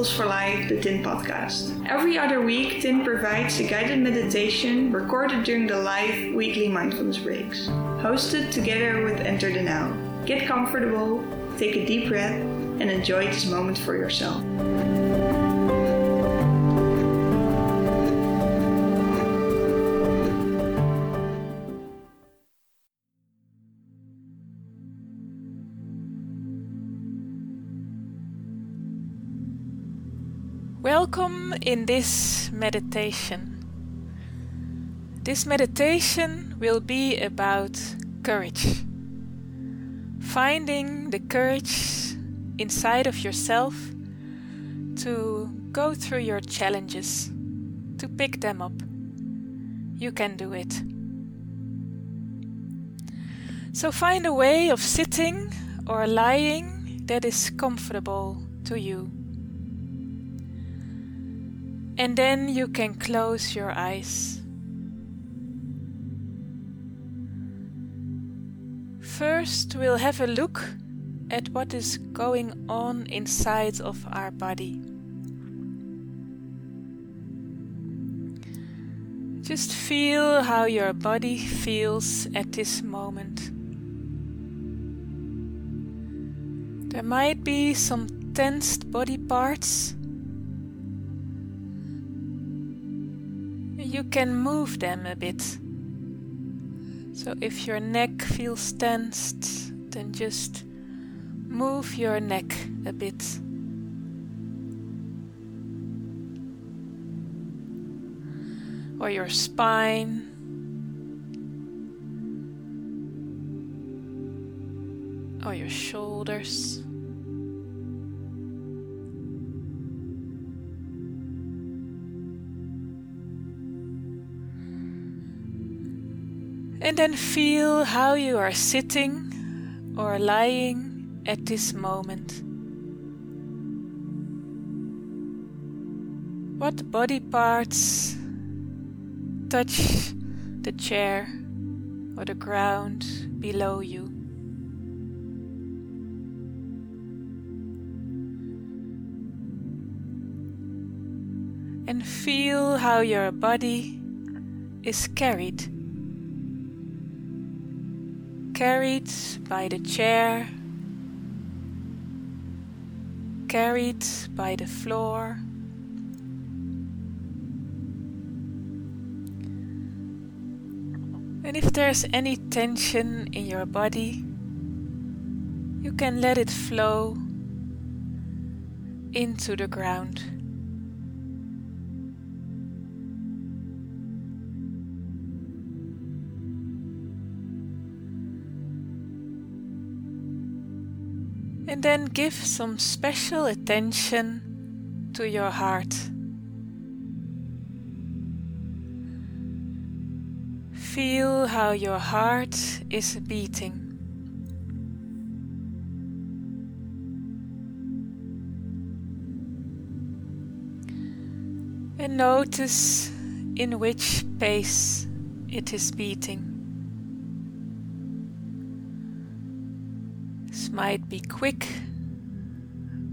Tools for Life, the TIN podcast. Every other week, TIN provides a guided meditation recorded during the live weekly mindfulness breaks, hosted together with Enter the Now. Get comfortable, take a deep breath, and enjoy this moment for yourself. Welcome in this meditation. This meditation will be about courage. Finding the courage inside of yourself to go through your challenges, to pick them up. You can do it. So find a way of sitting or lying that is comfortable to you. And then you can close your eyes. First, we'll have a look at what is going on inside of our body. Just feel how your body feels at this moment. There might be some tensed body parts can move them a bit. So if your neck feels tensed, then just move your neck a bit. Or your spine. Or your shoulders. And then feel how you are sitting or lying at this moment. What body parts touch the chair or the ground below you? And feel how your body is carried carried by the chair, carried by the floor. And if there's any tension in your body, you can let it flow into the ground. And then give some special attention to your heart. Feel how your heart is beating. And notice in which pace it is beating. Might be quick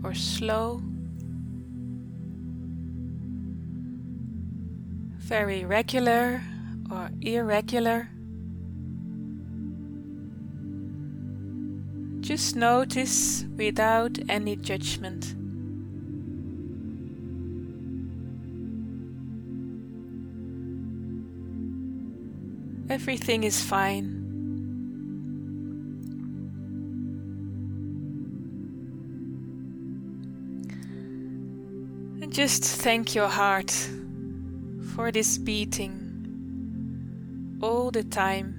or slow, very regular or irregular. Just notice without any judgment. Everything is fine. Just thank your heart for this beating all the time.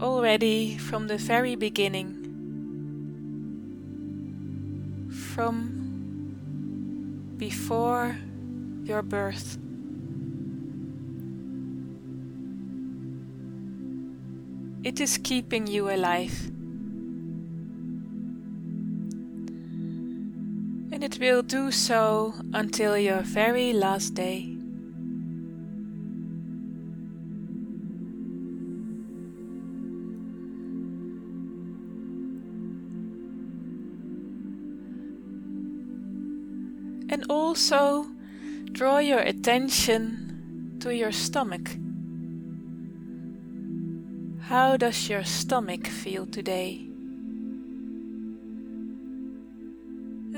Already from the very beginning, from before your birth. It is keeping you alive. will do so until your very last day. And also draw your attention to your stomach. How does your stomach feel today?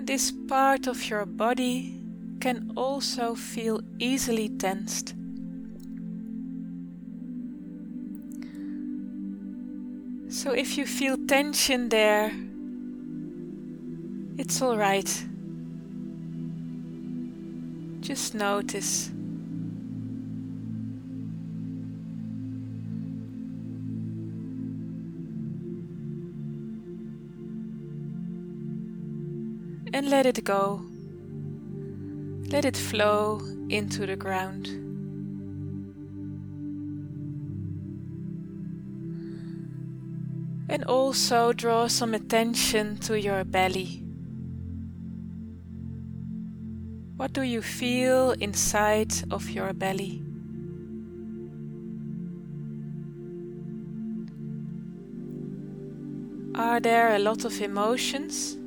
This part of your body can also feel easily tensed. So if you feel tension there, it's alright. Just notice. And let it go. Let it flow into the ground. And also draw some attention to your belly. What do you feel inside of your belly? Are there a lot of emotions?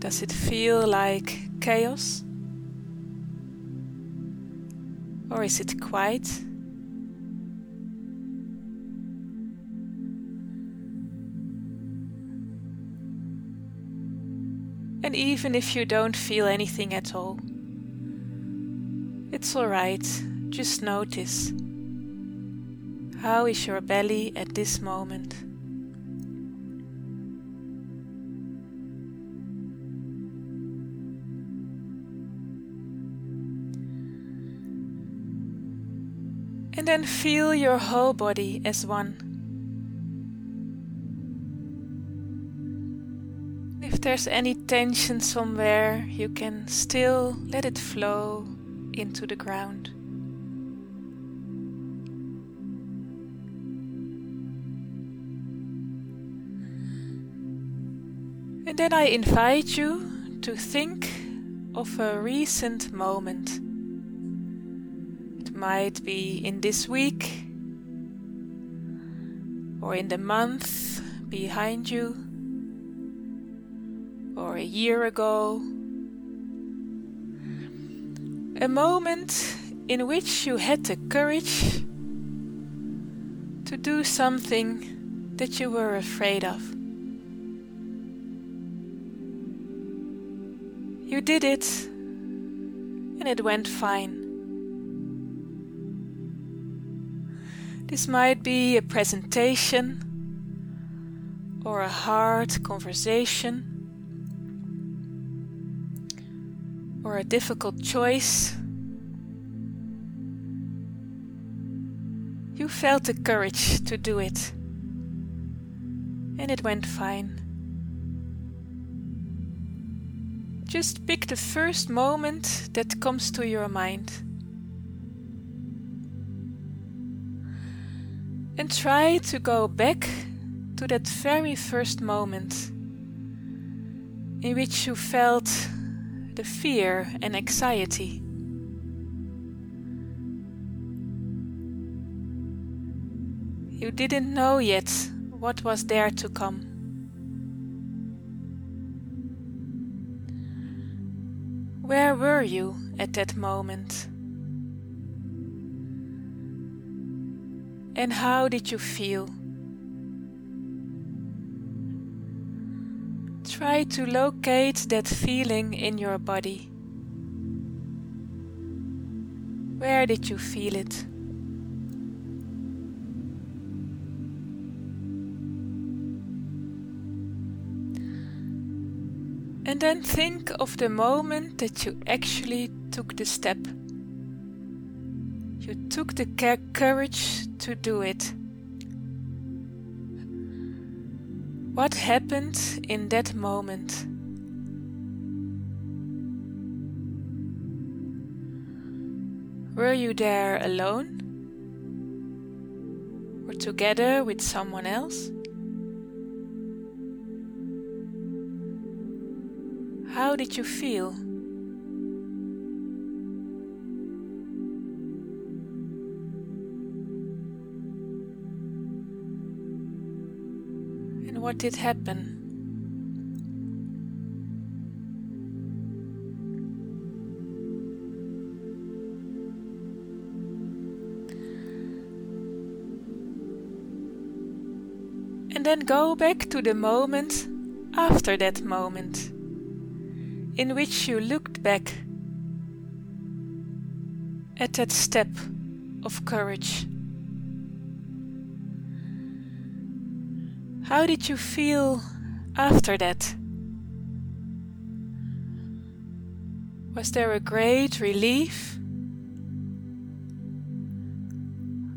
Does it feel like chaos? Or is it quiet? And even if you don't feel anything at all, it's alright, just notice. How is your belly at this moment? Then feel your whole body as one. If there's any tension somewhere, you can still let it flow into the ground. And then I invite you to think of a recent moment might be in this week or in the month behind you or a year ago. A moment in which you had the courage to do something that you were afraid of. You did it and it went fine. This might be a presentation or a hard conversation or a difficult choice. You felt the courage to do it, and it went fine. Just pick the first moment that comes to your mind. And try to go back to that very first moment in which you felt the fear and anxiety. You didn't know yet what was there to come. Where were you at that moment? And how did you feel? Try to locate that feeling in your body. Where did you feel it? And then think of the moment that you actually took the step. You took the courage to do it. What happened in that moment? Were you there alone? Or together with someone else? How did you feel? What did happen? And then go back to the moment after that moment in which you looked back at that step of courage. How did you feel after that? Was there a great relief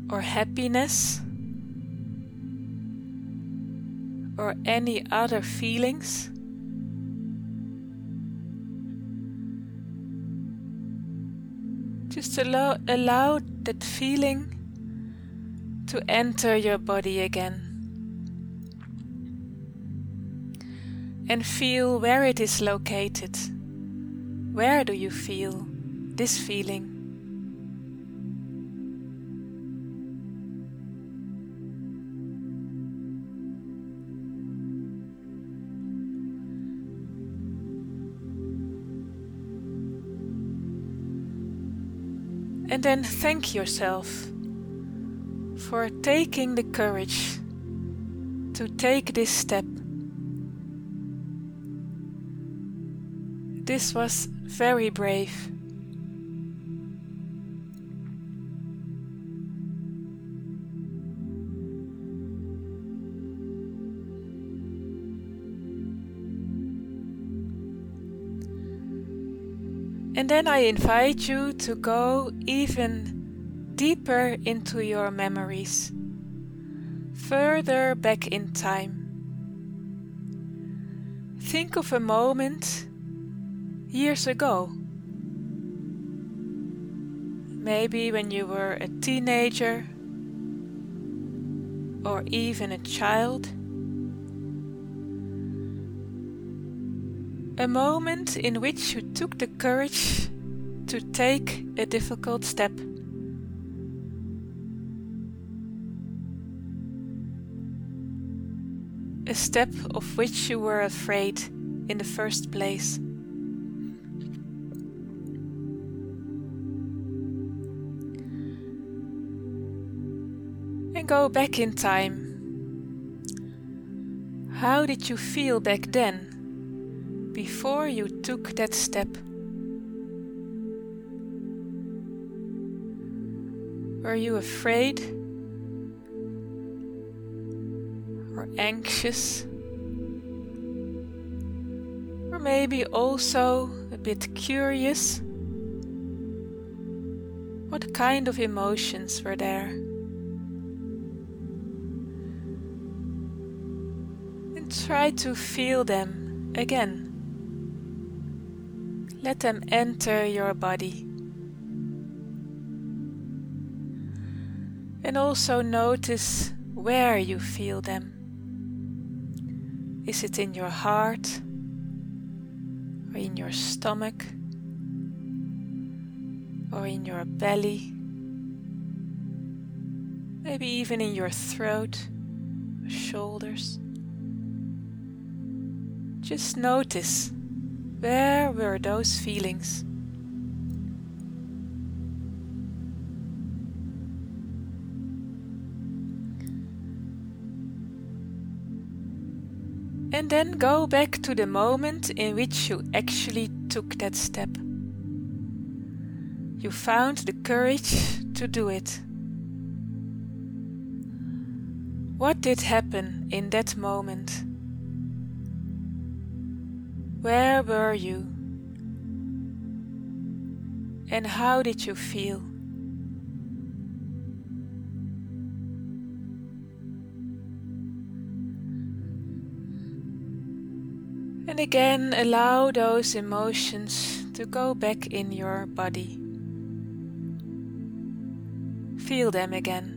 or happiness or any other feelings? Just allow, allow that feeling to enter your body again. And feel where it is located. Where do you feel this feeling? And then thank yourself for taking the courage to take this step. This was very brave. And then I invite you to go even deeper into your memories, further back in time. Think of a moment years ago. Maybe when you were a teenager or even a child. A moment in which you took the courage to take a difficult step. A step of which you were afraid in the first place. Go back in time. How did you feel back then? before you took that step. Were you afraid or anxious? Or maybe also a bit curious? What kind of emotions were there? Try to feel them again. Let them enter your body. And also notice where you feel them. Is it in your heart or in your stomach or in your belly? Maybe even in your throat, shoulders. Just notice where were those feelings? And then go back to the moment in which you actually took that step. You found the courage to do it. What did happen in that moment? Where were you? And how did you feel? And again, allow those emotions to go back in your body. Feel them again.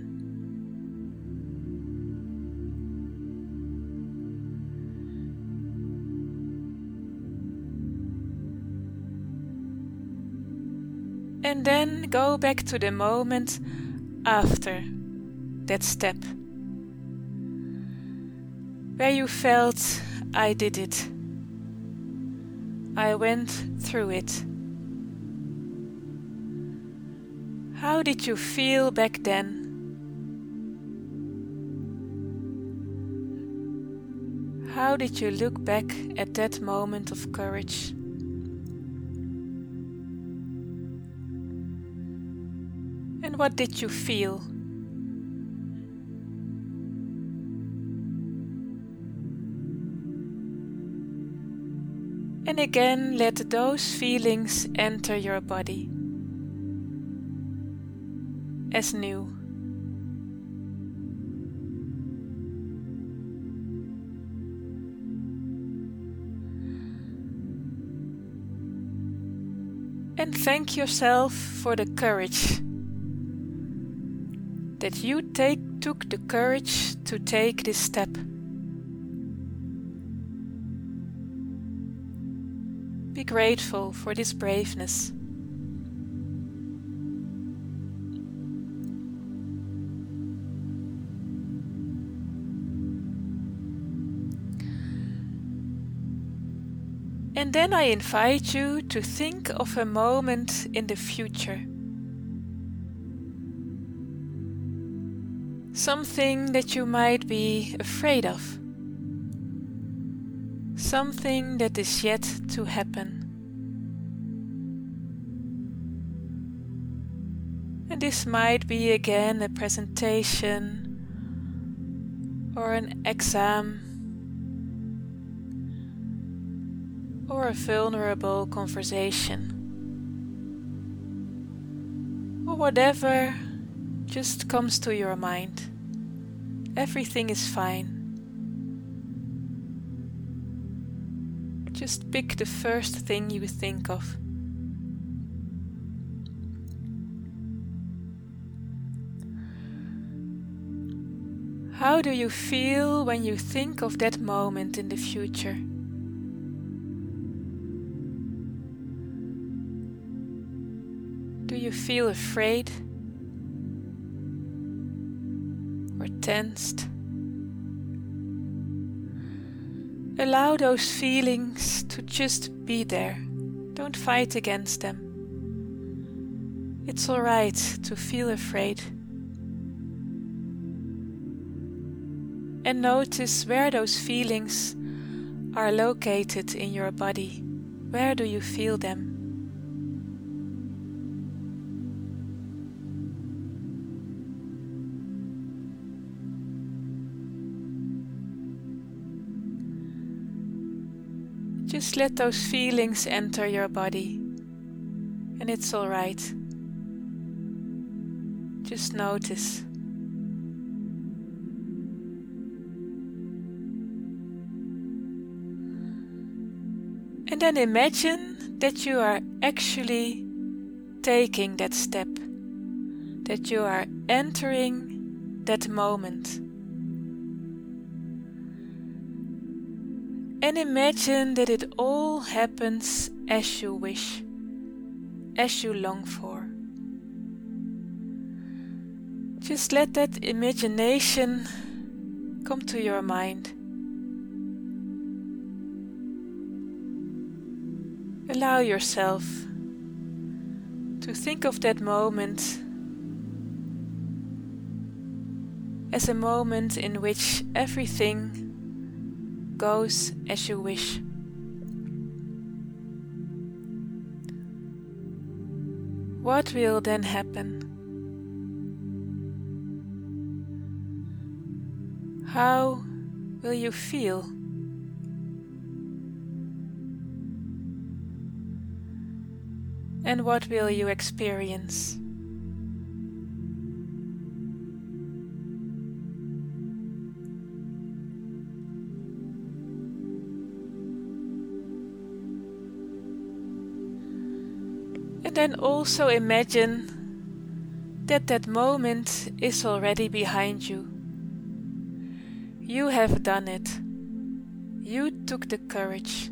Then go back to the moment after that step where you felt I did it. I went through it. How did you feel back then? How did you look back at that moment of courage? What did you feel? And again, let those feelings enter your body as new. And thank yourself for the courage that you take, took the courage to take this step. Be grateful for this braveness. And then I invite you to think of a moment in the future. Something that you might be afraid of. Something that is yet to happen. And this might be again a presentation or an exam or a vulnerable conversation. Or whatever just comes to your mind. Everything is fine. Just pick the first thing you think of. How do you feel when you think of that moment in the future? Do you feel afraid or tensed? Allow those feelings to just be there. Don't fight against them. It's alright to feel afraid. And notice where those feelings are located in your body. Where do you feel them? Just let those feelings enter your body, and it's alright. Just notice. And then imagine that you are actually taking that step, that you are entering that moment. And imagine that it all happens as you wish, as you long for. Just let that imagination come to your mind. Allow yourself to think of that moment as a moment in which everything goes as you wish. What will then happen? How will you feel? And what will you experience? And then also imagine that that moment is already behind you. You have done it. You took the courage.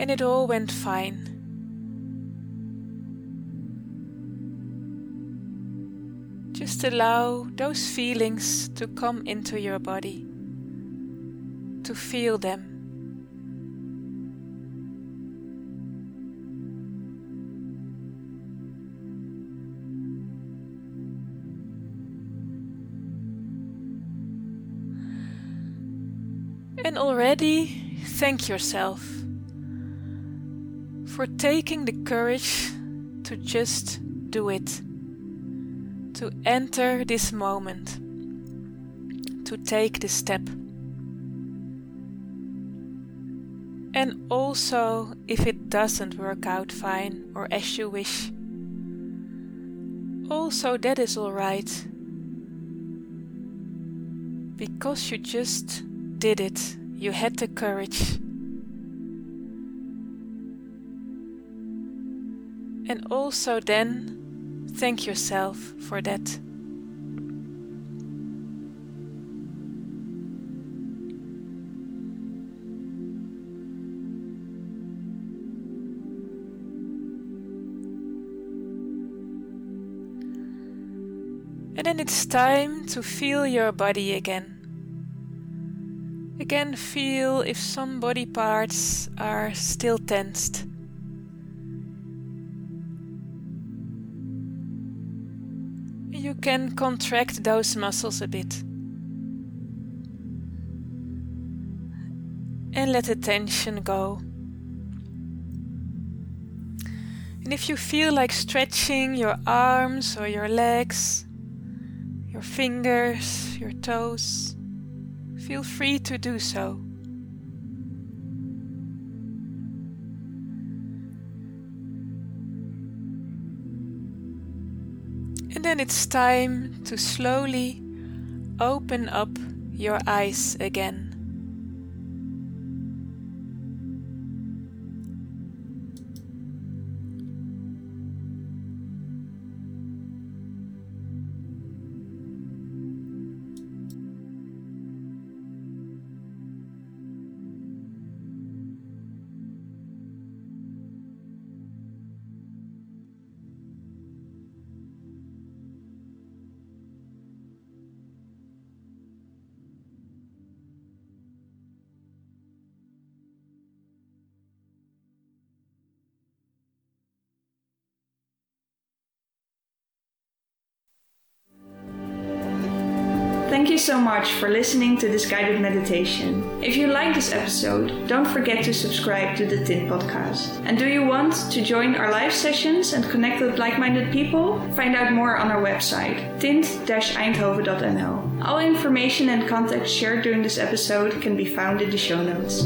And it all went fine. Just allow those feelings to come into your body, to feel them. Already thank yourself for taking the courage to just do it, to enter this moment, to take the step. And also, if it doesn't work out fine or as you wish, also that is alright. Because you just did it, you had the courage. And also then thank yourself for that. And then it's time to feel your body again. Again, feel if some body parts are still tensed. You can contract those muscles a bit. And let the tension go. And if you feel like stretching your arms or your legs, your fingers, your toes, feel free to do so. And then it's time to slowly open up your eyes again. Thank you so much for listening to this guided meditation. If you like this episode, don't forget to subscribe to the TIN podcast. And do you want to join our live sessions and connect with like minded people? Find out more on our website, tint-eindhoven.nl. All information and contact shared during this episode can be found in the show notes.